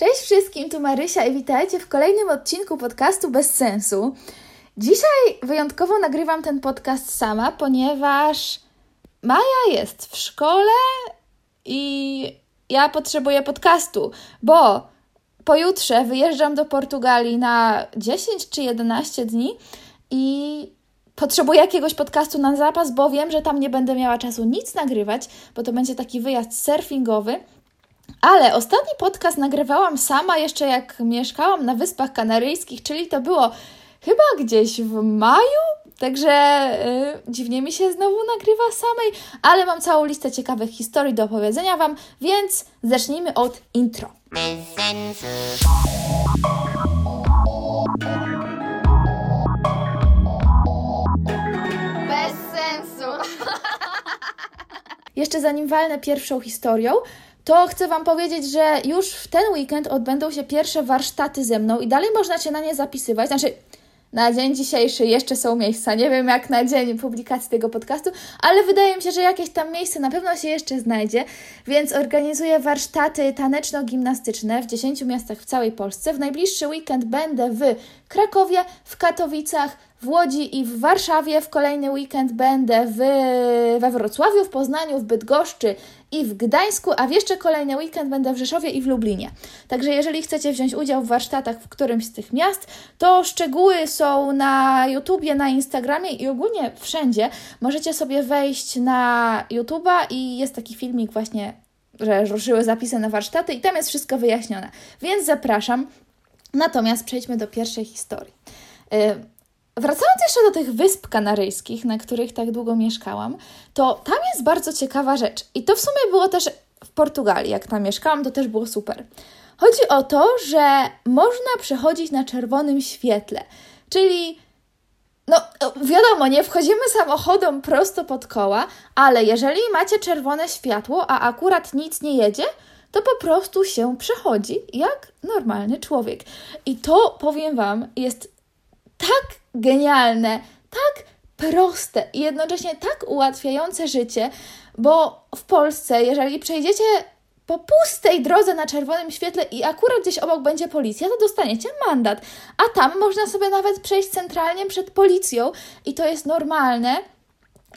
Cześć wszystkim, tu Marysia i witajcie w kolejnym odcinku podcastu Bez Sensu. Dzisiaj wyjątkowo nagrywam ten podcast sama, ponieważ Maja jest w szkole i ja potrzebuję podcastu, bo pojutrze wyjeżdżam do Portugalii na 10 czy 11 dni i potrzebuję jakiegoś podcastu na zapas, bo wiem, że tam nie będę miała czasu nic nagrywać, bo to będzie taki wyjazd surfingowy. Ale ostatni podcast nagrywałam sama jeszcze jak mieszkałam na Wyspach Kanaryjskich, czyli to było chyba gdzieś w maju, także yy, dziwnie mi się znowu nagrywa samej, ale mam całą listę ciekawych historii do opowiedzenia Wam, więc zacznijmy od intro. Bez sensu. Jeszcze zanim walnę pierwszą historią, to chcę Wam powiedzieć, że już w ten weekend odbędą się pierwsze warsztaty ze mną i dalej można się na nie zapisywać. Znaczy, na dzień dzisiejszy jeszcze są miejsca. Nie wiem jak na dzień publikacji tego podcastu, ale wydaje mi się, że jakieś tam miejsce na pewno się jeszcze znajdzie, więc organizuję warsztaty taneczno-gimnastyczne w 10 miastach w całej Polsce. W najbliższy weekend będę w Krakowie, w Katowicach, w Łodzi i w Warszawie. W kolejny weekend będę w, we Wrocławiu, w Poznaniu, w Bydgoszczy i w Gdańsku, a w jeszcze kolejny weekend będę w Rzeszowie i w Lublinie. Także jeżeli chcecie wziąć udział w warsztatach w którymś z tych miast, to szczegóły są na YouTubie, na Instagramie i ogólnie wszędzie. Możecie sobie wejść na YouTuba i jest taki filmik właśnie, że ruszyły zapisy na warsztaty i tam jest wszystko wyjaśnione. Więc zapraszam. Natomiast przejdźmy do pierwszej historii. Wracając jeszcze do tych wysp kanaryjskich, na których tak długo mieszkałam, to tam jest bardzo ciekawa rzecz. I to w sumie było też w Portugalii, jak tam mieszkałam, to też było super. Chodzi o to, że można przechodzić na czerwonym świetle, czyli no, wiadomo, nie wchodzimy samochodem prosto pod koła, ale jeżeli macie czerwone światło, a akurat nic nie jedzie, to po prostu się przechodzi jak normalny człowiek. I to, powiem Wam, jest tak genialne, tak proste i jednocześnie tak ułatwiające życie, bo w Polsce, jeżeli przejdziecie po pustej drodze na czerwonym świetle i akurat gdzieś obok będzie policja, to dostaniecie mandat. A tam można sobie nawet przejść centralnie przed policją i to jest normalne.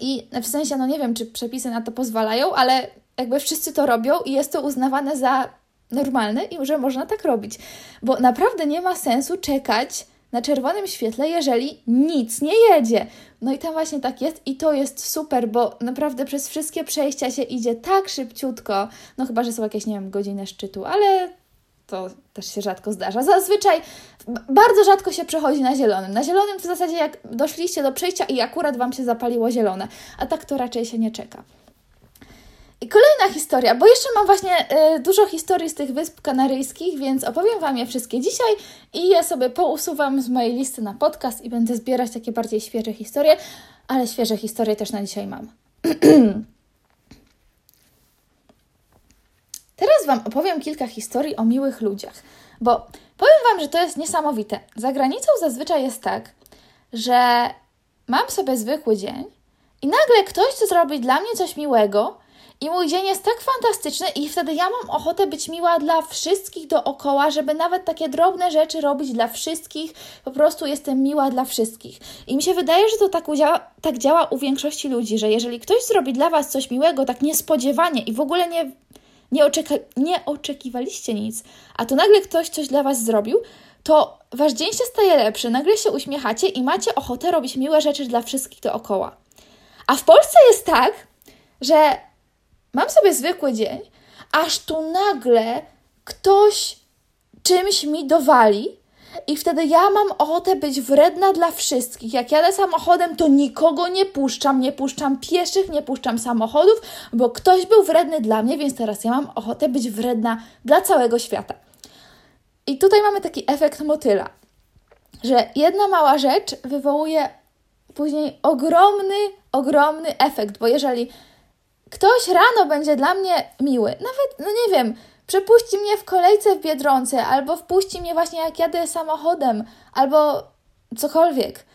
I w sensie, no nie wiem, czy przepisy na to pozwalają, ale jakby wszyscy to robią i jest to uznawane za normalne i że można tak robić. Bo naprawdę nie ma sensu czekać na czerwonym świetle, jeżeli nic nie jedzie. No i tam właśnie tak jest i to jest super, bo naprawdę przez wszystkie przejścia się idzie tak szybciutko. No chyba, że są jakieś, nie wiem, godziny szczytu, ale to też się rzadko zdarza. Zazwyczaj bardzo rzadko się przechodzi na zielonym. Na zielonym w zasadzie jak doszliście do przejścia i akurat Wam się zapaliło zielone, a tak to raczej się nie czeka. I kolejna historia, bo jeszcze mam właśnie y, dużo historii z tych Wysp Kanaryjskich, więc opowiem Wam je wszystkie dzisiaj i je sobie pousuwam z mojej listy na podcast i będę zbierać takie bardziej świeże historie, ale świeże historie też na dzisiaj mam. Teraz Wam opowiem kilka historii o miłych ludziach, bo powiem Wam, że to jest niesamowite. Za granicą zazwyczaj jest tak, że mam sobie zwykły dzień i nagle ktoś zrobi dla mnie coś miłego, i mój dzień jest tak fantastyczny, i wtedy ja mam ochotę być miła dla wszystkich dookoła, żeby nawet takie drobne rzeczy robić dla wszystkich. Po prostu jestem miła dla wszystkich. I mi się wydaje, że to tak, tak działa u większości ludzi, że jeżeli ktoś zrobi dla Was coś miłego, tak niespodziewanie i w ogóle nie, nie, oczeka, nie oczekiwaliście nic, a to nagle ktoś coś dla Was zrobił, to Wasz dzień się staje lepszy, nagle się uśmiechacie i macie ochotę robić miłe rzeczy dla wszystkich dookoła. A w Polsce jest tak, że mam sobie zwykły dzień, aż tu nagle ktoś czymś mi dowali i wtedy ja mam ochotę być wredna dla wszystkich. Jak jadę samochodem, to nikogo nie puszczam, nie puszczam pieszych, nie puszczam samochodów, bo ktoś był wredny dla mnie, więc teraz ja mam ochotę być wredna dla całego świata. I tutaj mamy taki efekt motyla, że jedna mała rzecz wywołuje później ogromny, ogromny efekt, bo jeżeli ktoś rano będzie dla mnie miły, nawet, no nie wiem, przepuści mnie w kolejce w Biedronce, albo wpuści mnie właśnie jak jadę samochodem, albo cokolwiek,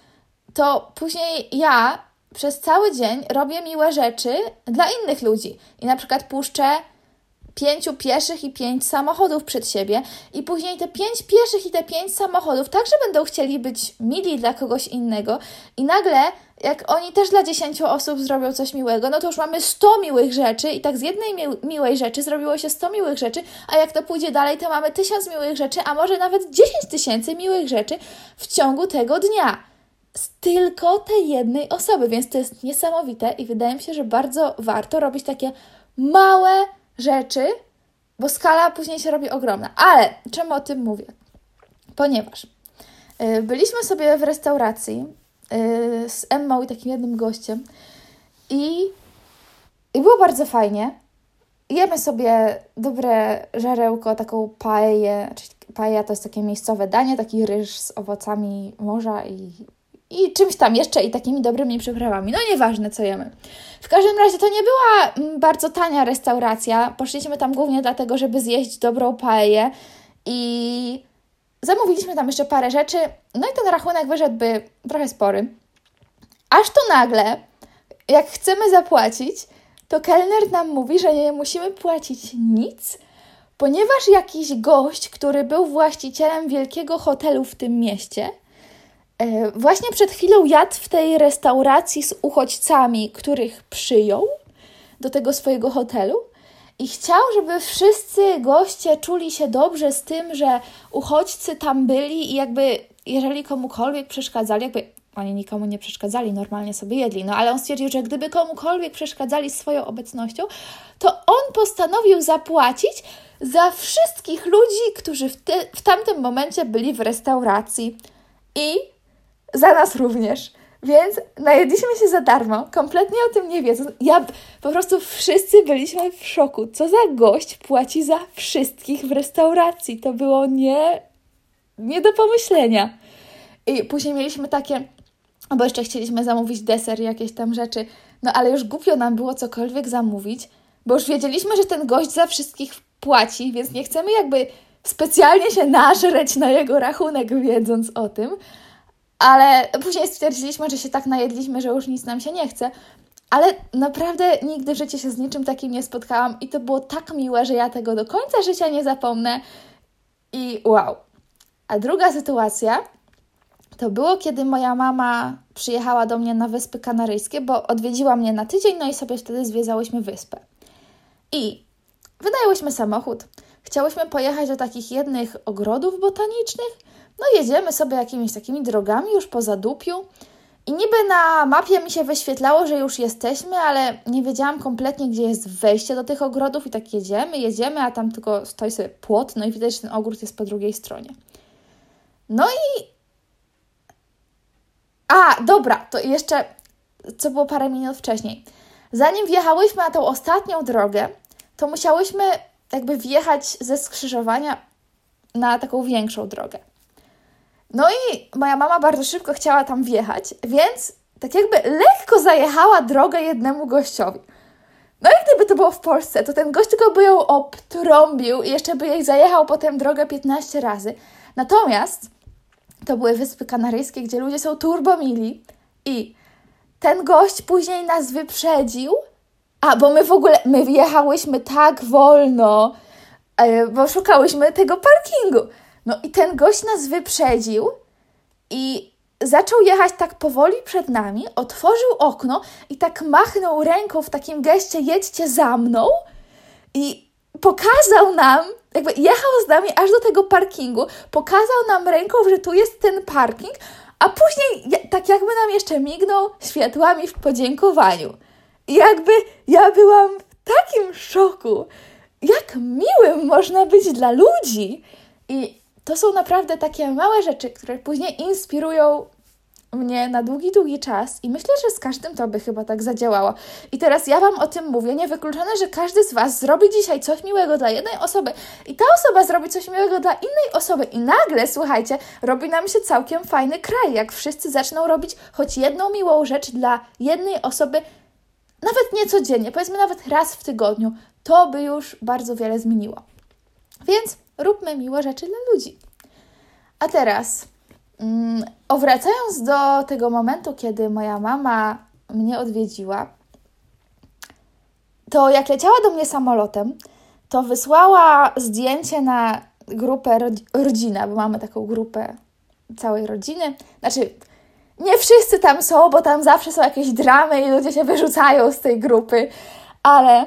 to później ja przez cały dzień robię miłe rzeczy dla innych ludzi. I na przykład puszczę pięciu pieszych i pięć samochodów przed siebie, i później te pięć pieszych i te pięć samochodów także będą chcieli być mili dla kogoś innego, i nagle, jak oni też dla dziesięciu osób zrobią coś miłego, no to już mamy sto miłych rzeczy, i tak z jednej mi miłej rzeczy zrobiło się sto miłych rzeczy, a jak to pójdzie dalej, to mamy tysiąc miłych rzeczy, a może nawet dziesięć tysięcy miłych rzeczy w ciągu tego dnia z tylko tej jednej osoby, więc to jest niesamowite i wydaje mi się, że bardzo warto robić takie małe rzeczy, bo skala później się robi ogromna. Ale czemu o tym mówię? Ponieważ yy, byliśmy sobie w restauracji z Emmą i takim jednym gościem i, i było bardzo fajnie. Jemy sobie dobre żarełko, taką paeję, czyli paella to jest takie miejscowe danie, taki ryż z owocami morza i i czymś tam jeszcze i takimi dobrymi przyprawami. No nieważne, co jemy. W każdym razie to nie była mm, bardzo tania restauracja. Poszliśmy tam głównie dlatego, żeby zjeść dobrą paeję i zamówiliśmy tam jeszcze parę rzeczy. No i ten rachunek wyszedłby trochę spory. Aż tu nagle, jak chcemy zapłacić, to kelner nam mówi, że nie musimy płacić nic, ponieważ jakiś gość, który był właścicielem wielkiego hotelu w tym mieście, E, właśnie przed chwilą jadł w tej restauracji z uchodźcami, których przyjął do tego swojego hotelu i chciał, żeby wszyscy goście czuli się dobrze z tym, że uchodźcy tam byli i jakby jeżeli komukolwiek przeszkadzali, jakby oni nikomu nie przeszkadzali, normalnie sobie jedli, no ale on stwierdził, że gdyby komukolwiek przeszkadzali swoją obecnością, to on postanowił zapłacić za wszystkich ludzi, którzy w, te, w tamtym momencie byli w restauracji. I za nas również. Więc najedliśmy się za darmo, kompletnie o tym nie wiedząc. Ja po prostu wszyscy byliśmy w szoku. Co za gość płaci za wszystkich w restauracji? To było nie, nie do pomyślenia. I później mieliśmy takie, bo jeszcze chcieliśmy zamówić deser, jakieś tam rzeczy, no ale już głupio nam było cokolwiek zamówić, bo już wiedzieliśmy, że ten gość za wszystkich płaci, więc nie chcemy jakby specjalnie się nażreć na jego rachunek, wiedząc o tym. Ale później stwierdziliśmy, że się tak najedliśmy, że już nic nam się nie chce. Ale naprawdę nigdy w życiu się z niczym takim nie spotkałam i to było tak miłe, że ja tego do końca życia nie zapomnę. I wow. A druga sytuacja to było, kiedy moja mama przyjechała do mnie na Wyspy Kanaryjskie, bo odwiedziła mnie na tydzień, no i sobie wtedy zwiedzałyśmy wyspę. I wynajęłyśmy samochód. Chciałyśmy pojechać do takich jednych ogrodów botanicznych, no jedziemy sobie jakimiś takimi drogami już po zadupiu i niby na mapie mi się wyświetlało, że już jesteśmy, ale nie wiedziałam kompletnie, gdzie jest wejście do tych ogrodów i tak jedziemy, jedziemy, a tam tylko stoi sobie płot, no i widać, że ten ogród jest po drugiej stronie. No i... A, dobra, to jeszcze, co było parę minut wcześniej. Zanim wjechałyśmy na tą ostatnią drogę, to musiałyśmy jakby wjechać ze skrzyżowania na taką większą drogę. No i moja mama bardzo szybko chciała tam wjechać, więc tak jakby lekko zajechała drogę jednemu gościowi. No i gdyby to było w Polsce, to ten gość tylko by ją obtrąbił i jeszcze by jej zajechał potem drogę 15 razy. Natomiast to były Wyspy Kanaryjskie, gdzie ludzie są turbomili i ten gość później nas wyprzedził, a bo my w ogóle, my wjechałyśmy tak wolno, e, bo szukałyśmy tego parkingu. No i ten gość nas wyprzedził i zaczął jechać tak powoli przed nami, otworzył okno i tak machnął ręką w takim geście jedźcie za mną i pokazał nam, jakby jechał z nami aż do tego parkingu, pokazał nam ręką, że tu jest ten parking, a później tak jakby nam jeszcze mignął światłami w podziękowaniu. I jakby ja byłam w takim szoku, jak miłym można być dla ludzi. I to są naprawdę takie małe rzeczy, które później inspirują mnie na długi, długi czas i myślę, że z każdym to by chyba tak zadziałało. I teraz ja Wam o tym mówię, niewykluczone, że każdy z Was zrobi dzisiaj coś miłego dla jednej osoby i ta osoba zrobi coś miłego dla innej osoby i nagle, słuchajcie, robi nam się całkiem fajny kraj, jak wszyscy zaczną robić choć jedną miłą rzecz dla jednej osoby, nawet nie codziennie, powiedzmy nawet raz w tygodniu, to by już bardzo wiele zmieniło. Więc róbmy miłe rzeczy dla ludzi. A teraz, mm, wracając do tego momentu, kiedy moja mama mnie odwiedziła, to jak leciała do mnie samolotem, to wysłała zdjęcie na grupę rodzina, bo mamy taką grupę całej rodziny. Znaczy, nie wszyscy tam są, bo tam zawsze są jakieś dramy i ludzie się wyrzucają z tej grupy, ale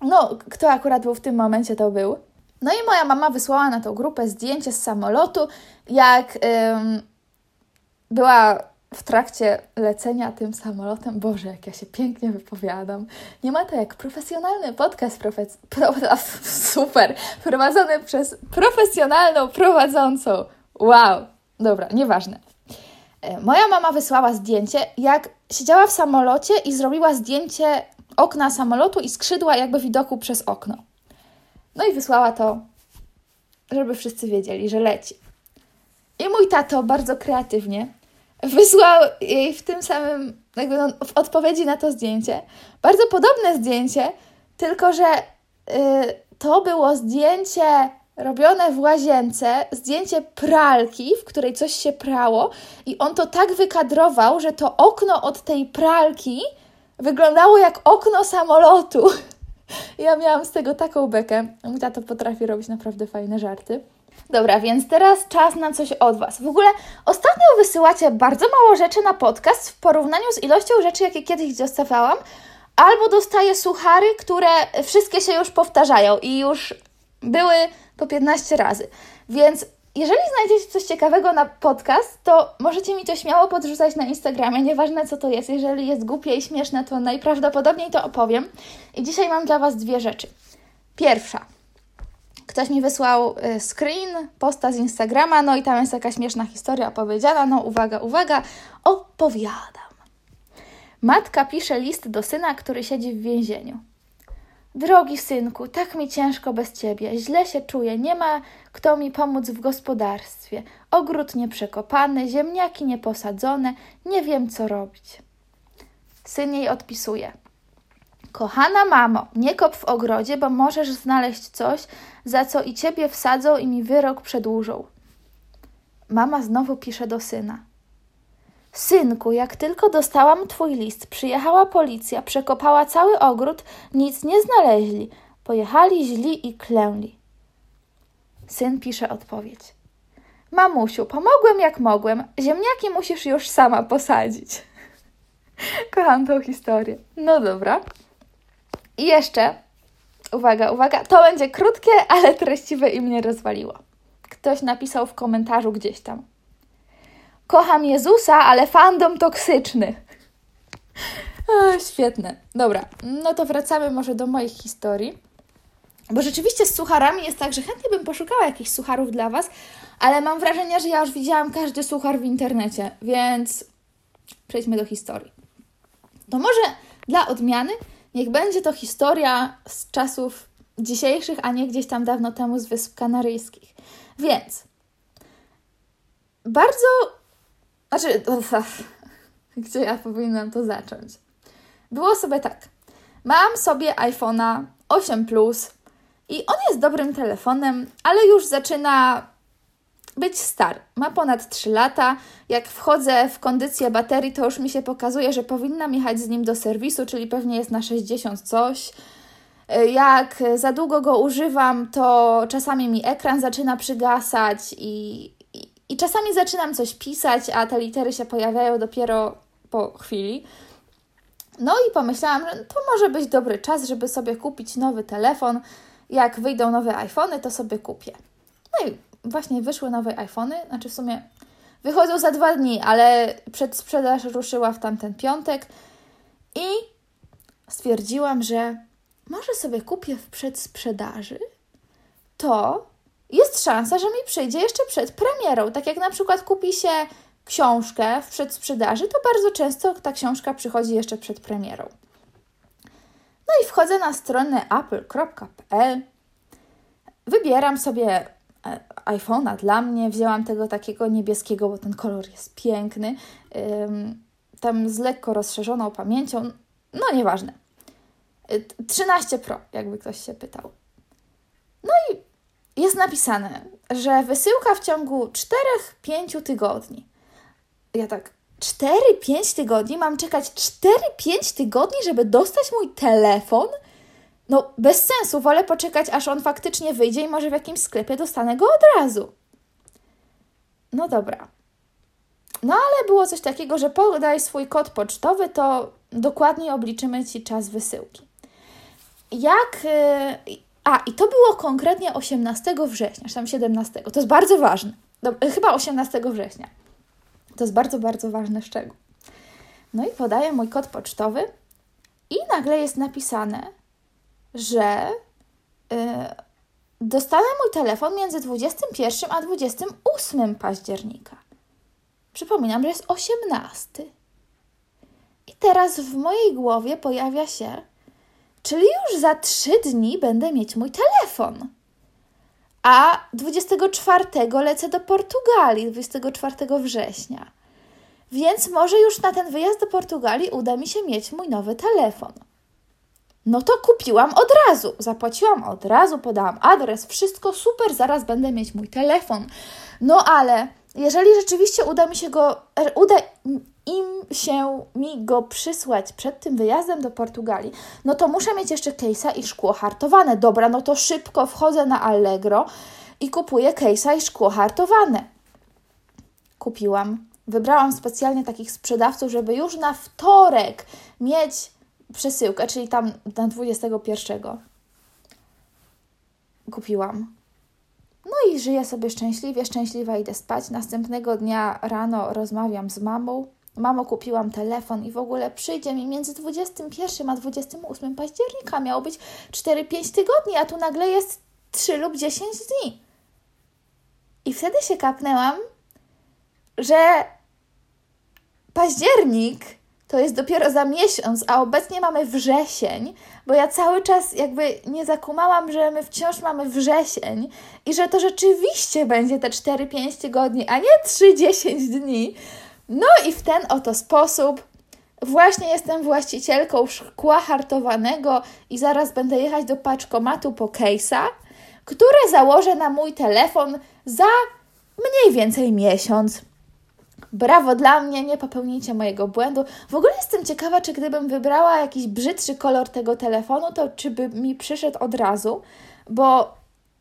no, kto akurat był w tym momencie, to był. No i moja mama wysłała na tą grupę zdjęcie z samolotu, jak ym, była w trakcie lecenia tym samolotem. Boże, jak ja się pięknie wypowiadam. Nie ma to jak profesjonalny podcast, profe- pro, super, prowadzony przez profesjonalną prowadzącą. Wow, dobra, nieważne. E, moja mama wysłała zdjęcie, jak siedziała w samolocie i zrobiła zdjęcie okna samolotu i skrzydła jakby widoku przez okno. No i wysłała to, żeby wszyscy wiedzieli, że leci. I mój tato bardzo kreatywnie wysłał jej w tym samym, jakby no, w odpowiedzi na to zdjęcie, bardzo podobne zdjęcie, tylko że y, to było zdjęcie robione w łazience, zdjęcie pralki, w której coś się prało, i on to tak wykadrował, że to okno od tej pralki wyglądało jak okno samolotu. Ja miałam z tego taką bekę. Mój tato potrafi robić naprawdę fajne żarty. Dobra, więc teraz czas na coś od Was. W ogóle ostatnio wysyłacie bardzo mało rzeczy na podcast w porównaniu z ilością rzeczy, jakie kiedyś dostawałam, albo dostaję suchary, które wszystkie się już powtarzają i już były po 15 razy. Więc jeżeli znajdziecie coś ciekawego na podcast, to możecie mi to śmiało podrzucać na Instagramie, nieważne co to jest. Jeżeli jest głupie i śmieszne, to najprawdopodobniej to opowiem. I dzisiaj mam dla Was dwie rzeczy. Pierwsza. Ktoś mi wysłał y, screen, posta z Instagrama, no i tam jest jakaś śmieszna historia opowiedziana. No uwaga, uwaga, opowiadam. Matka pisze list do syna, który siedzi w więzieniu. Drogi synku, tak mi ciężko bez ciebie, źle się czuję, nie ma kto mi pomóc w gospodarstwie. Ogród nieprzekopany, ziemniaki nieposadzone, nie wiem co robić. Syn jej odpisuje. Kochana mamo, nie kop w ogrodzie, bo możesz znaleźć coś, za co i ciebie wsadzą i mi wyrok przedłużą. Mama znowu pisze do syna. Synku, jak tylko dostałam twój list, przyjechała policja, przekopała cały ogród, nic nie znaleźli. Pojechali źli i klęli. Syn pisze odpowiedź. Mamusiu, pomogłem jak mogłem. Ziemniaki musisz już sama posadzić. Kocham tą historię. No dobra. I jeszcze, uwaga, uwaga, to będzie krótkie, ale treściwe i mnie rozwaliło. Ktoś napisał w komentarzu gdzieś tam. Kocham Jezusa, ale fandom toksyczny. O, świetne. Dobra, no to wracamy może do moich historii. Bo rzeczywiście z sucharami jest tak, że chętnie bym poszukała jakichś sucharów dla Was, ale mam wrażenie, że ja już widziałam każdy suchar w internecie, więc przejdźmy do historii. To może dla odmiany niech będzie to historia z czasów dzisiejszych, a nie gdzieś tam dawno temu z Wysp Kanaryjskich. Więc bardzo znaczy, gdzie ja powinnam to zacząć? Było sobie tak. Mam sobie iPhone'a 8 Plus i on jest dobrym telefonem, ale już zaczyna być stary. Ma ponad 3 lata. Jak wchodzę w kondycję baterii, to już mi się pokazuje, że powinnam jechać z nim do serwisu, czyli pewnie jest na 60 coś. Jak za długo go używam, to czasami mi ekran zaczyna przygasać i, i czasami zaczynam coś pisać, a te litery się pojawiają dopiero po chwili. No i pomyślałam, że to może być dobry czas, żeby sobie kupić nowy telefon. Jak wyjdą nowe iPhony, to sobie kupię. No i właśnie wyszły nowe iPhony, znaczy w sumie wychodzą za dwa dni, ale przedsprzedaż ruszyła w tamten piątek i stwierdziłam, że może sobie kupię w przedsprzedaży to, jest szansa, że mi przyjdzie jeszcze przed premierą. Tak jak na przykład kupi się książkę w przedsprzedaży, to bardzo często ta książka przychodzi jeszcze przed premierą. No i wchodzę na stronę apple.pl, wybieram sobie e, iPhone'a dla mnie, wzięłam tego takiego niebieskiego, bo ten kolor jest piękny, tam z lekko rozszerzoną pamięcią, no nieważne. 13 Pro, jakby ktoś się pytał. No i jest napisane, że wysyłka w ciągu 4-5 tygodni. Ja tak, 4-5 tygodni? Mam czekać 4-5 tygodni, żeby dostać mój telefon? no bez sensu, wolę poczekać, aż on faktycznie wyjdzie i może w jakimś sklepie dostanę go od razu. No dobra. No ale było coś takiego, że podaj swój kod pocztowy, to dokładnie obliczymy Ci czas wysyłki. Jak. A, i to było konkretnie 18 września, czy tam 17. To jest bardzo ważne. Do, chyba 18 września. To jest bardzo, bardzo ważny szczegół. No i podaję mój kod pocztowy i nagle jest napisane, że yy, dostanę mój telefon między 21 a 28 października. Przypominam, że jest 18. I teraz w mojej głowie pojawia się, czyli już za 3 dni będę mieć mój telefon. A 24 lecę do Portugalii, 24 września. Więc może już na ten wyjazd do Portugalii uda mi się mieć mój nowy telefon. No to kupiłam od razu, zapłaciłam od razu, podałam adres, wszystko super, zaraz będę mieć mój telefon. No ale jeżeli rzeczywiście uda mi się go, er, uda im się mi go przysłać przed tym wyjazdem do Portugalii, no to muszę mieć jeszcze case'a i szkło hartowane. Dobra, no to szybko wchodzę na Allegro i kupuję case'a i szkło hartowane. Kupiłam. Wybrałam specjalnie takich sprzedawców, żeby już na wtorek mieć przesyłkę, czyli tam na 21. Kupiłam. No i żyję sobie szczęśliwie, szczęśliwa idę spać. Następnego dnia rano rozmawiam z mamą. Mamo, kupiłam telefon i w ogóle przyjdzie mi między 21 a 28 października. Miało być 4-5 tygodni, a tu nagle jest 3 lub 10 dni. I wtedy się kapnęłam, że październik to jest dopiero za miesiąc, a obecnie mamy wrzesień, bo ja cały czas jakby nie zakumałam, że my wciąż mamy wrzesień i że to rzeczywiście będzie te 4-5 tygodni, a nie 3-10 dni. No i w ten oto sposób właśnie jestem właścicielką szkła hartowanego i zaraz będę jechać do paczkomatu po case'a, które założę na mój telefon za mniej więcej miesiąc. Brawo dla mnie, nie popełnijcie mojego błędu. W ogóle jestem ciekawa, czy gdybym wybrała jakiś brzydszy kolor tego telefonu, to czy by mi przyszedł od razu, bo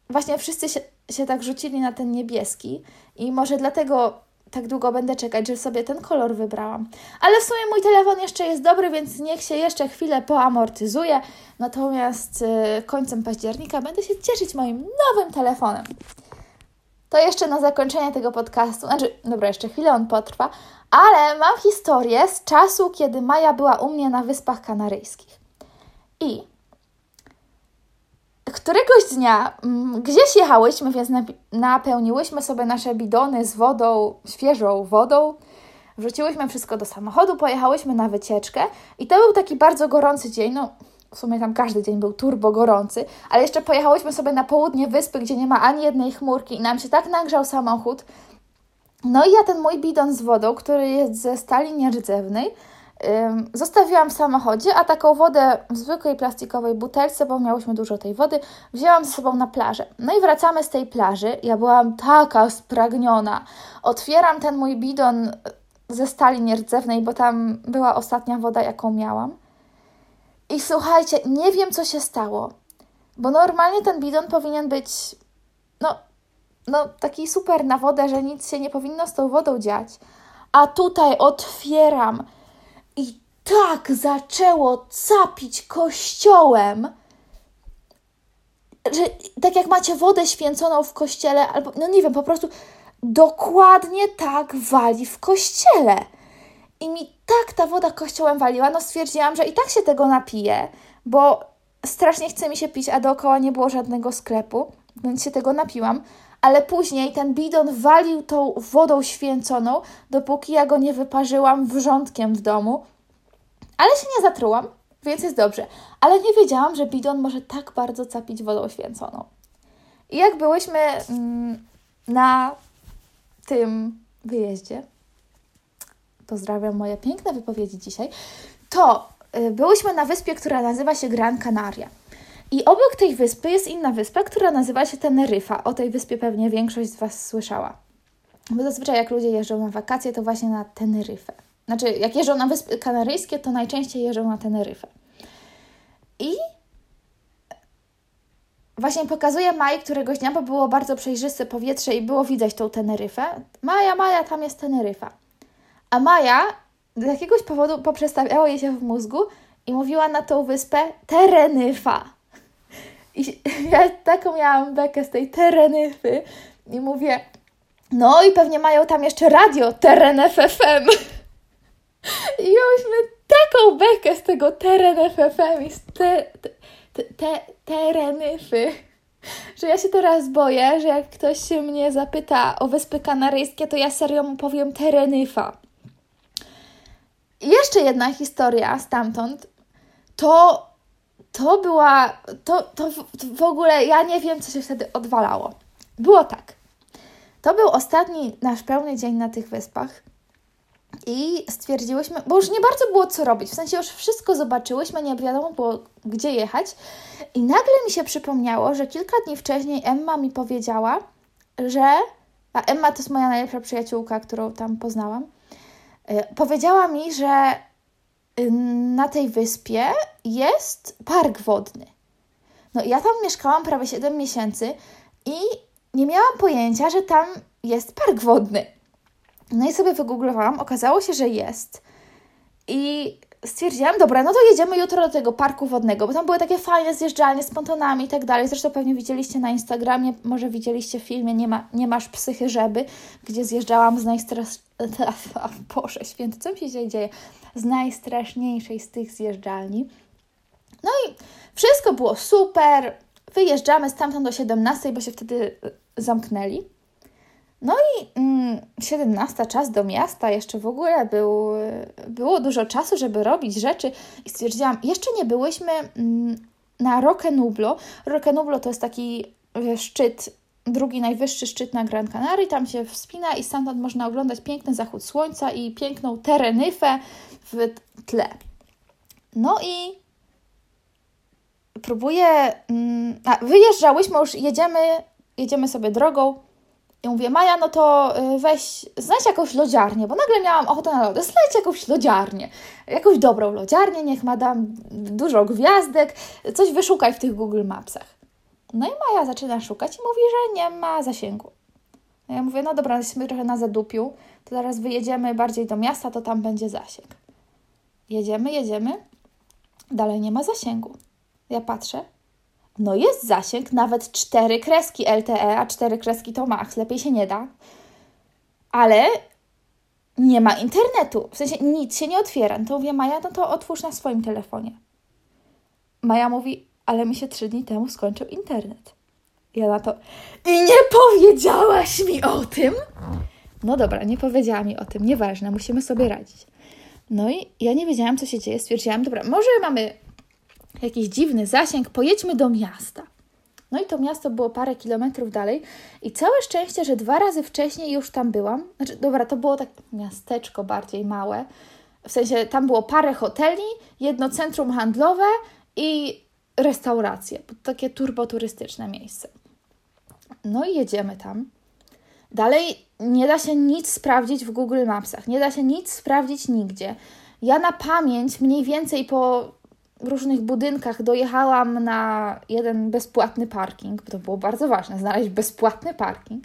właśnie wszyscy się, się tak rzucili na ten niebieski i może dlatego tak długo będę czekać, że sobie ten kolor wybrałam. Ale w sumie mój telefon jeszcze jest dobry, więc niech się jeszcze chwilę poamortyzuje. Natomiast yy, końcem października będę się cieszyć moim nowym telefonem. To jeszcze na zakończenie tego podcastu, znaczy, dobra, jeszcze chwilę on potrwa, ale mam historię z czasu, kiedy Maja była u mnie na Wyspach Kanaryjskich. I któregoś dnia mm, gdzieś jechałyśmy, więc napełniłyśmy sobie nasze bidony z wodą, świeżą wodą. Wrzuciłyśmy wszystko do samochodu, pojechałyśmy na wycieczkę i to był taki bardzo gorący dzień. No, w sumie tam każdy dzień był turbo gorący, ale jeszcze pojechałyśmy sobie na południe wyspy, gdzie nie ma ani jednej chmurki i nam się tak nagrzał samochód. No i ja ten mój bidon z wodą, który jest ze stali nierdzewnej, zostawiłam w samochodzie, a taką wodę w zwykłej plastikowej butelce, bo miałyśmy dużo tej wody, wzięłam ze sobą na plażę. No i wracamy z tej plaży. Ja byłam taka spragniona. Otwieram ten mój bidon ze stali nierdzewnej, bo tam była ostatnia woda, jaką miałam. I słuchajcie, nie wiem, co się stało, bo normalnie ten bidon powinien być, no, no, taki super na wodę, że nic się nie powinno z tą wodą dziać. A tutaj otwieram tak zaczęło capić kościołem, że tak jak macie wodę święconą w kościele, albo no nie wiem, po prostu dokładnie tak wali w kościele. I mi tak ta woda kościołem waliła, no stwierdziłam, że i tak się tego napiję, bo strasznie chce mi się pić, a dookoła nie było żadnego sklepu, więc się tego napiłam. Ale później ten bidon walił tą wodą święconą, dopóki ja go nie wyparzyłam wrzątkiem w domu. Ale się nie zatrułam, więc jest dobrze. Ale nie wiedziałam, że bidon może tak bardzo capić wodą święconą. I jak byłyśmy mm, na tym wyjeździe, pozdrawiam moje piękne wypowiedzi dzisiaj, to y, byłyśmy na wyspie, która nazywa się Gran Canaria. I obok tej wyspy jest inna wyspa, która nazywa się Teneryfa. O tej wyspie pewnie większość z Was słyszała. Bo zazwyczaj jak ludzie jeżdżą na wakacje, to właśnie na Teneryfę. Znaczy, jak jeżdżą na Wyspy Kanaryjskie, to najczęściej jeżdżą na Teneryfę. I właśnie pokazuje Maj któregoś dnia, bo było bardzo przejrzyste powietrze i było widać tą Teneryfę. Maja, Maja, tam jest Teneryfa. A Maja z jakiegoś powodu poprzestawiało jej się w mózgu i mówiła na tą wyspę Terenyfa. I ja taką miałam bekę z tej Terenyfy i mówię, no i pewnie mają tam jeszcze radio Teren FFM. I miałyśmy taką bekę z tego Teren FFM i z te, te, te, Terenyfy, że ja się teraz boję, że jak ktoś się mnie zapyta o Wyspy Kanaryjskie, to ja serio mu powiem Terenyfa. Jeszcze jedna historia stamtąd, to to była, to, to w ogóle ja nie wiem, co się wtedy odwalało. Było tak. To był ostatni nasz pełny dzień na tych wyspach. I stwierdziłyśmy, bo już nie bardzo było co robić, w sensie już wszystko zobaczyłyśmy, nie wiadomo było gdzie jechać. I nagle mi się przypomniało, że kilka dni wcześniej Emma mi powiedziała, że. A Emma to jest moja najlepsza przyjaciółka, którą tam poznałam. Yy, powiedziała mi, że yy, na tej wyspie jest park wodny. No, ja tam mieszkałam prawie 7 miesięcy i nie miałam pojęcia, że tam jest park wodny. No i sobie wygooglowałam, okazało się, że jest. I stwierdziłam, dobra, no to jedziemy jutro do tego parku wodnego, bo tam były takie fajne zjeżdżalnie z pontonami i tak dalej. Zresztą pewnie widzieliście na Instagramie, może widzieliście w filmie Nie, ma, nie masz psychy żeby, gdzie zjeżdżałam z najstres... Boże święty, co mi się dzieje? Z najstraszniejszej z tych zjeżdżalni. No i wszystko było super. Wyjeżdżamy stamtąd do 17, bo się wtedy zamknęli. No i mm, 17 czas do miasta, jeszcze w ogóle był, było dużo czasu, żeby robić rzeczy i stwierdziłam, jeszcze nie byłyśmy mm, na Roque Nublo. Roque Nublo to jest taki szczyt, drugi najwyższy szczyt na Gran Canaria, tam się wspina i stamtąd można oglądać piękny zachód słońca i piękną Terenyfę w tle. No i próbuję, mm, a, wyjeżdżałyśmy, już jedziemy, jedziemy sobie drogą, i mówię, Maja, no to y, weź, znajdź jakąś lodziarnię, bo nagle miałam ochotę na lody. Znajdź jakąś lodziarnię, jakąś dobrą lodziarnię, niech ma dam dużo gwiazdek, coś wyszukaj w tych Google Mapsach. No i Maja zaczyna szukać i mówi, że nie ma zasięgu. No ja mówię, no dobra, jesteśmy trochę na zadupiu, to zaraz wyjedziemy bardziej do miasta, to tam będzie zasięg. Jedziemy, jedziemy, dalej nie ma zasięgu. Ja patrzę, no jest zasięg, nawet cztery kreski LTE, a cztery kreski to max, lepiej się nie da. Ale nie ma internetu, w sensie nic się nie otwiera. No to mówię, Maja, no to otwórz na swoim telefonie. Maja mówi, ale mi się trzy dni temu skończył internet. Ja na to, i nie powiedziałaś mi o tym? No dobra, nie powiedziała mi o tym, nieważne, musimy sobie radzić. No i ja nie wiedziałam, co się dzieje. Stwierdziłam, dobra, może mamy jakiś dziwny zasięg, pojedźmy do miasta. No i to miasto było parę kilometrów dalej i całe szczęście, że dwa razy wcześniej już tam byłam. Znaczy, dobra, to było tak miasteczko bardziej małe. W sensie tam było parę hoteli, jedno centrum handlowe i restauracje. Takie turboturystyczne miejsce. No i jedziemy tam. Dalej nie da się nic sprawdzić w Google Mapsach, nie da się nic sprawdzić nigdzie. Ja na pamięć mniej więcej po różnych budynkach dojechałam na jeden bezpłatny parking, bo to było bardzo ważne, znaleźć bezpłatny parking.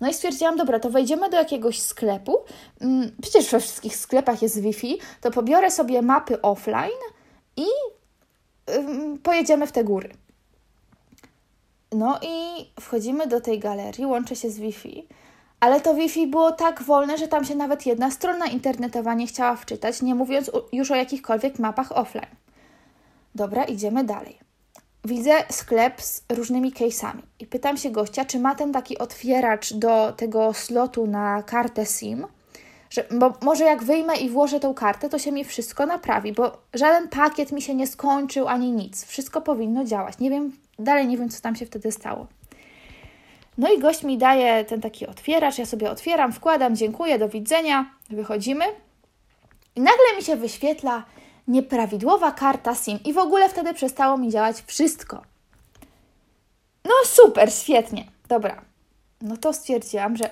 No i stwierdziłam, dobra, to wejdziemy do jakiegoś sklepu. Mm, przecież we wszystkich sklepach jest Wi-Fi, to pobiorę sobie mapy offline i pojedziemy w te góry. No i wchodzimy do tej galerii, łączę się z Wi-Fi, ale to Wi-Fi było tak wolne, że tam się nawet jedna strona internetowa nie chciała wczytać, nie mówiąc już o jakichkolwiek mapach offline. Dobra, idziemy dalej. Widzę sklep z różnymi case'ami i pytam się gościa, czy ma ten taki otwieracz do tego slotu na kartę SIM, że, bo może jak wyjmę i włożę tą kartę, to się mi wszystko naprawi, bo żaden pakiet mi się nie skończył ani nic. Wszystko powinno działać. Nie wiem, dalej nie wiem, co tam się wtedy stało. No i gość mi daje ten taki otwieracz, ja sobie otwieram, wkładam, dziękuję, do widzenia, wychodzimy. I nagle mi się wyświetla nieprawidłowa karta SIM i w ogóle wtedy przestało mi działać wszystko. No super, świetnie, dobra. No to stwierdziłam, że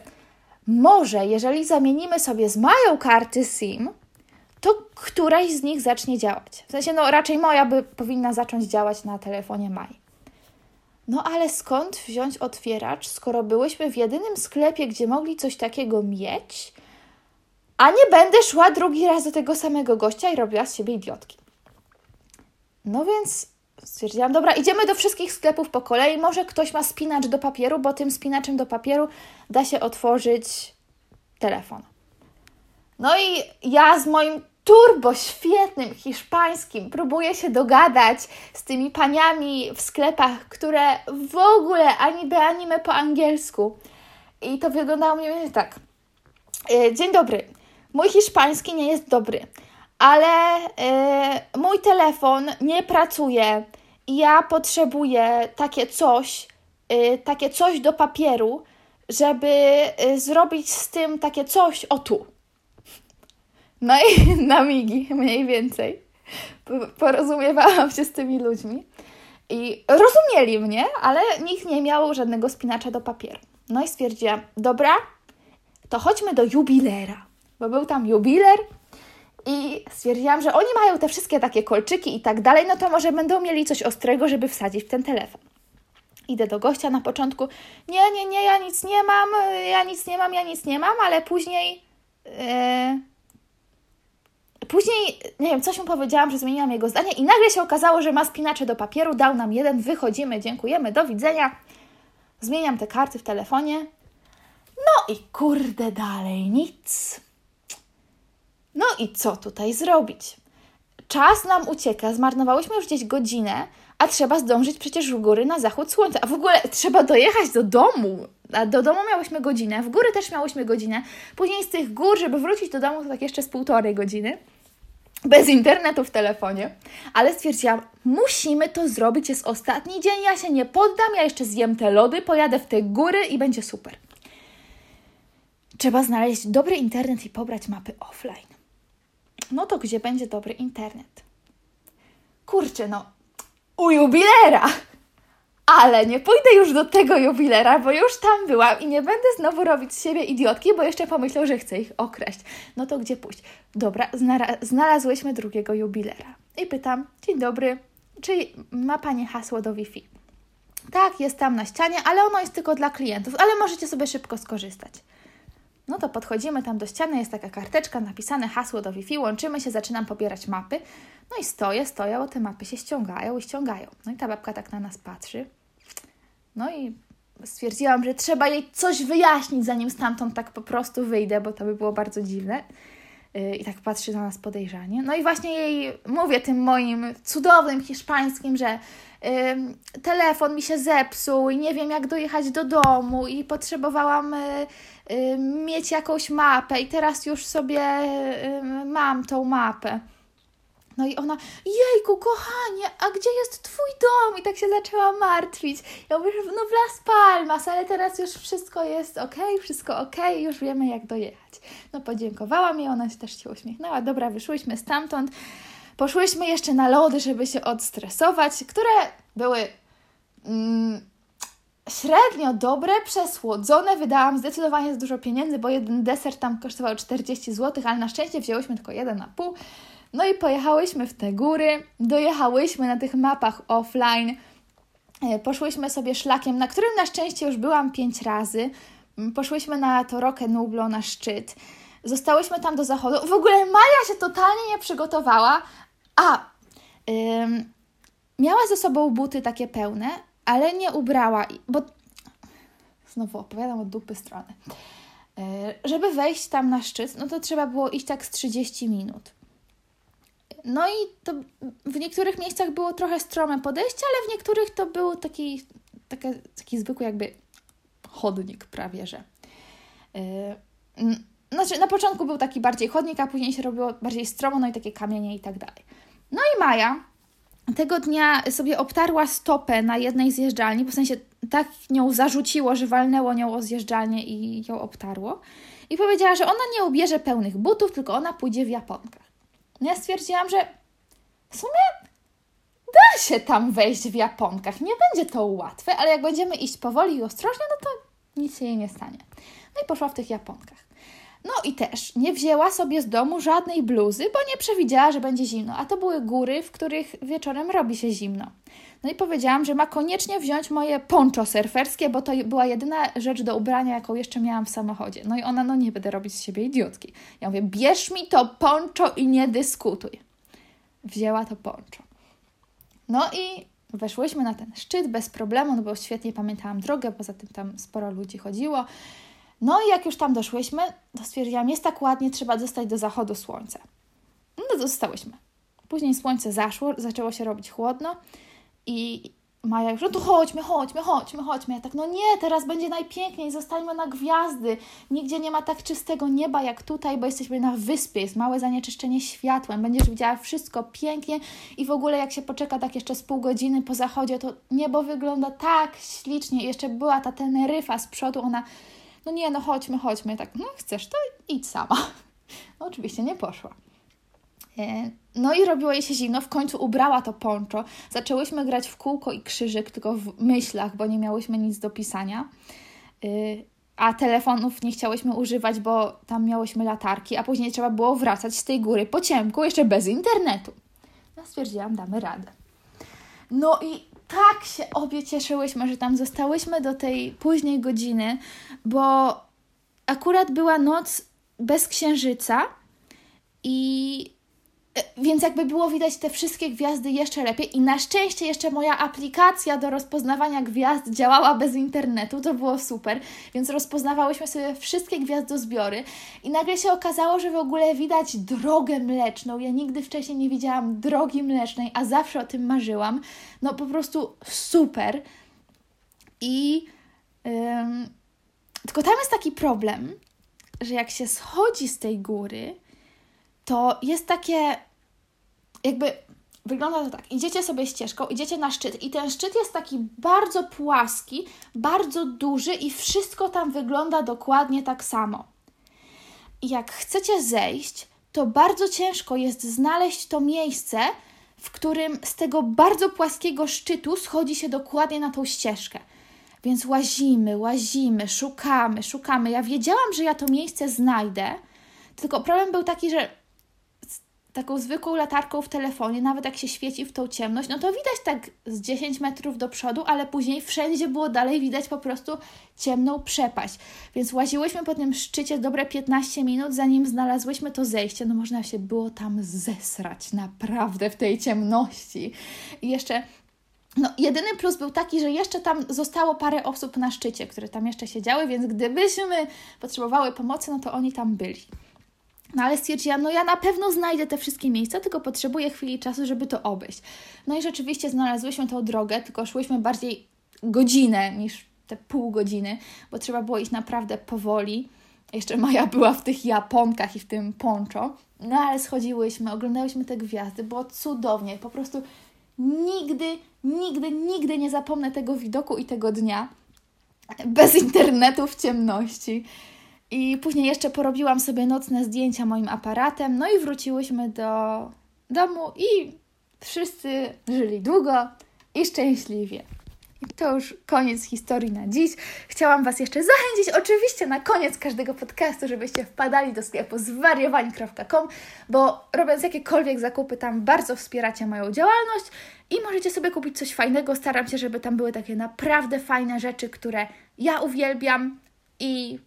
może jeżeli zamienimy sobie z moją karty SIM, to któraś z nich zacznie działać. W sensie, no raczej moja by powinna zacząć działać na telefonie Maj. No ale skąd wziąć otwieracz, skoro byłyśmy w jedynym sklepie, gdzie mogli coś takiego mieć, a nie będę szła drugi raz do tego samego gościa i robiła z siebie idiotki. No więc stwierdziłam, dobra, idziemy do wszystkich sklepów po kolei. Może ktoś ma spinacz do papieru, bo tym spinaczem do papieru da się otworzyć telefon. No i ja z moim turbo świetnym hiszpańskim próbuję się dogadać z tymi paniami w sklepach, które w ogóle ani by anime po angielsku. I to wyglądało mniej więcej tak. E, dzień dobry. Mój hiszpański nie jest dobry, ale e, mój telefon nie pracuje i ja potrzebuję takie coś, e, takie coś do papieru, żeby zrobić z tym takie coś o tu. No i na migi mniej więcej porozumiewałam się z tymi ludźmi i rozumieli mnie, ale nikt nie miał żadnego spinacza do papieru. No i stwierdziłam, dobra, to chodźmy do jubilera, bo był tam jubiler i stwierdziłam, że oni mają te wszystkie takie kolczyki i tak dalej, no to może będą mieli coś ostrego, żeby wsadzić w ten telefon. Idę do gościa na początku, nie, nie, nie, ja nic nie mam, ja nic nie mam, ja nic nie mam, ale później... Yy Później, nie wiem, coś mu powiedziałam, że zmieniłam jego zdanie i nagle się okazało, że ma spinacze do papieru, dał nam jeden, wychodzimy, dziękujemy, do widzenia. Zmieniam te karty w telefonie. No i kurde, dalej nic. No i co tutaj zrobić? Czas nam ucieka, zmarnowałyśmy już gdzieś godzinę, a trzeba zdążyć przecież w góry na zachód słońca. A w ogóle trzeba dojechać do domu. A do domu miałyśmy godzinę, w góry też miałyśmy godzinę. Później z tych gór, żeby wrócić do domu, to tak jeszcze z półtorej godziny bez internetu w telefonie, ale stwierdziłam, musimy to zrobić, jest ostatni dzień, ja się nie poddam, ja jeszcze zjem te lody, pojadę w te góry i będzie super. Trzeba znaleźć dobry internet i pobrać mapy offline. No to gdzie będzie dobry internet? Kurczę, no, u jubilera! ale nie pójdę już do tego jubilera, bo już tam byłam i nie będę znowu robić z siebie idiotki, bo jeszcze pomyślał, że chcę ich okraść. No to gdzie pójść? Dobra, znalazłyśmy drugiego jubilera. I pytam, dzień dobry, czy ma Pani hasło do Wi-Fi? Tak, jest tam na ścianie, ale ono jest tylko dla klientów, ale możecie sobie szybko skorzystać. No to podchodzimy tam do ściany, jest taka karteczka, napisane hasło do Wi-Fi, łączymy się, zaczynam pobierać mapy. No i stoję, stoję, bo te mapy się ściągają i ściągają. No i ta babka tak na nas patrzy. No i stwierdziłam, że trzeba jej coś wyjaśnić, zanim stamtąd tak po prostu wyjdę, bo to by było bardzo dziwne. Y, I tak patrzy na nas podejrzanie. No i właśnie jej mówię tym moim cudownym hiszpańskim, że telefon mi się zepsuł i nie wiem jak dojechać do domu i potrzebowałam y, y mieć jakąś mapę i teraz już sobie mam tą mapę. No i ona, jejku, kochanie, a gdzie jest twój dom? I tak się zaczęła martwić. Ja mówię, no w Las Palmas, ale teraz już wszystko jest ok, wszystko ok, już wiemy jak dojechać. No podziękowałam jej, ona się też się uśmiechnęła. Dobra, wyszłyśmy stamtąd. Poszłyśmy jeszcze na lody, żeby się odstresować, które były mm, średnio dobre, przesłodzone. Wydałam zdecydowanie za dużo pieniędzy, bo jeden deser tam kosztował 40 zł, ale na szczęście wzięłyśmy tylko jeden na pół. No i pojechałyśmy w te góry, dojechałyśmy na tych mapach offline, e, poszłyśmy sobie szlakiem, na którym na szczęście już byłam pięć razy. Mm, poszłyśmy na Torokę Nublo, na szczyt. Zostałyśmy tam do zachodu. W ogóle Maja się totalnie nie przygotowała. A, ym, miała ze sobą buty takie pełne, ale nie ubrała, bo znowu opowiadam od dupy strony. Yy, żeby wejść tam na szczyt, no to trzeba było iść tak z 30 minut. No i to w niektórych miejscach było trochę strome podejście, ale w niektórych to był taki, taki, taki zwykły jakby chodnik prawie, że. Yy, znaczy na początku był taki bardziej chodnik, a później się robiło bardziej stromo, no i takie kamienie i tak dalej. No i Maja tego dnia sobie obtarła stopę na jednej zjeżdżalni, w sensie tak nią zarzuciło, że walnęło nią o zjeżdżalnię i ją obtarło. I powiedziała, że ona nie ubierze pełnych butów, tylko ona pójdzie w japonkach. No ja stwierdziłam, że w sumie da się tam wejść w japonkach. Nie będzie to łatwe, ale jak będziemy iść powoli i ostrożnie, no to nic się jej nie stanie. No i poszła w tych japonkach. No i też nie wzięła sobie z domu żadnej bluzy, bo nie przewidziała, że będzie zimno. A to były góry, w których wieczorem robi się zimno. No i powiedziałam, że ma koniecznie wziąć moje poncho surferskie, bo to była jedyna rzecz do ubrania, jaką jeszcze miałam w samochodzie. No i ona, no nie będę robić z siebie idiotki. Ja mówię, bierz mi to poncho i nie dyskutuj. Wzięła to poncho. No i weszłyśmy na ten szczyt bez problemu, no bo świetnie pamiętałam drogę, poza tym tam sporo ludzi chodziło. No i jak już tam doszłyśmy, to stwierdziłam, jest tak ładnie, trzeba dostać do zachodu słońca. No to zostałyśmy. Później słońce zaszło, zaczęło się robić chłodno i Maja już, no to chodźmy, chodźmy, chodźmy, chodźmy. Ja tak, no nie, teraz będzie najpiękniej, zostańmy na gwiazdy. Nigdzie nie ma tak czystego nieba jak tutaj, bo jesteśmy na wyspie, jest małe zanieczyszczenie światłem, będziesz widziała wszystko pięknie i w ogóle jak się poczeka tak jeszcze z pół godziny po zachodzie, to niebo wygląda tak ślicznie. I jeszcze była ta Teneryfa z przodu, ona, no nie, no chodźmy, chodźmy. Ja tak, no chcesz, to idź sama. No oczywiście nie poszła. E, no i robiło jej się zimno, w końcu ubrała to poncho. Zaczęłyśmy grać w kółko i krzyżyk, tylko w myślach, bo nie miałyśmy nic do pisania. E, a telefonów nie chciałyśmy używać, bo tam miałyśmy latarki, a później trzeba było wracać z tej góry po ciemku, jeszcze bez internetu. Ja stwierdziłam, damy radę. No i tak się obie cieszyłyśmy, że tam zostałyśmy do tej późnej godziny, bo akurat była noc bez księżyca i więc jakby było widać te wszystkie gwiazdy jeszcze lepiej i na szczęście jeszcze moja aplikacja do rozpoznawania gwiazd działała bez internetu, to było super, więc rozpoznawałyśmy sobie wszystkie gwiazdozbiory i nagle się okazało, że w ogóle widać drogę mleczną. Ja nigdy wcześniej nie widziałam drogi mlecznej, a zawsze o tym marzyłam. No po prostu super. I ym, tylko tam jest taki problem, że jak się schodzi z tej góry, to jest takie, jakby wygląda to tak. Idziecie sobie ścieżką, idziecie na szczyt i ten szczyt jest taki bardzo płaski, bardzo duży i wszystko tam wygląda dokładnie tak samo. I jak chcecie zejść, to bardzo ciężko jest znaleźć to miejsce, w którym z tego bardzo płaskiego szczytu schodzi się dokładnie na tą ścieżkę. Więc łazimy, łazimy, szukamy, szukamy. Ja wiedziałam, że ja to miejsce znajdę, tylko problem był taki, że taką zwykłą latarką w telefonie, nawet jak się świeci w tą ciemność, no to widać tak z 10 metrów do przodu, ale później wszędzie było dalej widać po prostu ciemną przepaść. Więc łaziłyśmy po tym szczycie dobre 15 minut, zanim znalazłyśmy to zejście. No można się było tam zesrać naprawdę w tej ciemności. I jeszcze no, jedyny plus był taki, że jeszcze tam zostało parę osób na szczycie, które tam jeszcze siedziały, więc gdybyśmy potrzebowały pomocy, no to oni tam byli. No ale stwierdziłam, no ja na pewno znajdę te wszystkie miejsca, tylko potrzebuję chwili czasu, żeby to obejść. No i rzeczywiście znalazłyśmy tą drogę, tylko szłyśmy bardziej godzinę niż te pół godziny, bo trzeba było iść naprawdę powoli. Jeszcze Maja była w tych japonkach i w tym poncho. No ale schodziłyśmy, oglądałyśmy te gwiazdy, było cudownie. Po prostu nigdy, nigdy, nigdy nie zapomnę tego widoku i tego dnia bez internetu w ciemności. I później jeszcze porobiłam sobie nocne zdjęcia moim aparatem, no i wróciłyśmy do domu i wszyscy żyli długo i szczęśliwie. I to już koniec historii na dziś. Chciałam Was jeszcze zachęcić, oczywiście na koniec każdego podcastu, żebyście wpadali do sklepu zwariowani.com, bo robiąc jakiekolwiek zakupy tam bardzo wspieracie moją działalność i możecie sobie kupić coś fajnego. Staram się, żeby tam były takie naprawdę fajne rzeczy, które ja uwielbiam i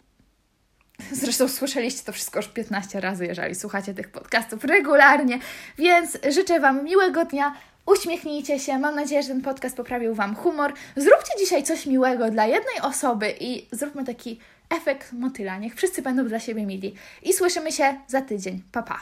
Zresztą słyszeliście to wszystko już 15 razy, jeżeli słuchacie tych podcastów regularnie, więc życzę Wam miłego dnia. Uśmiechnijcie się, mam nadzieję, że ten podcast poprawił Wam humor. Zróbcie dzisiaj coś miłego dla jednej osoby i zróbmy taki efekt motyla. Niech wszyscy będą dla siebie mili. I słyszymy się za tydzień. Pa, pa!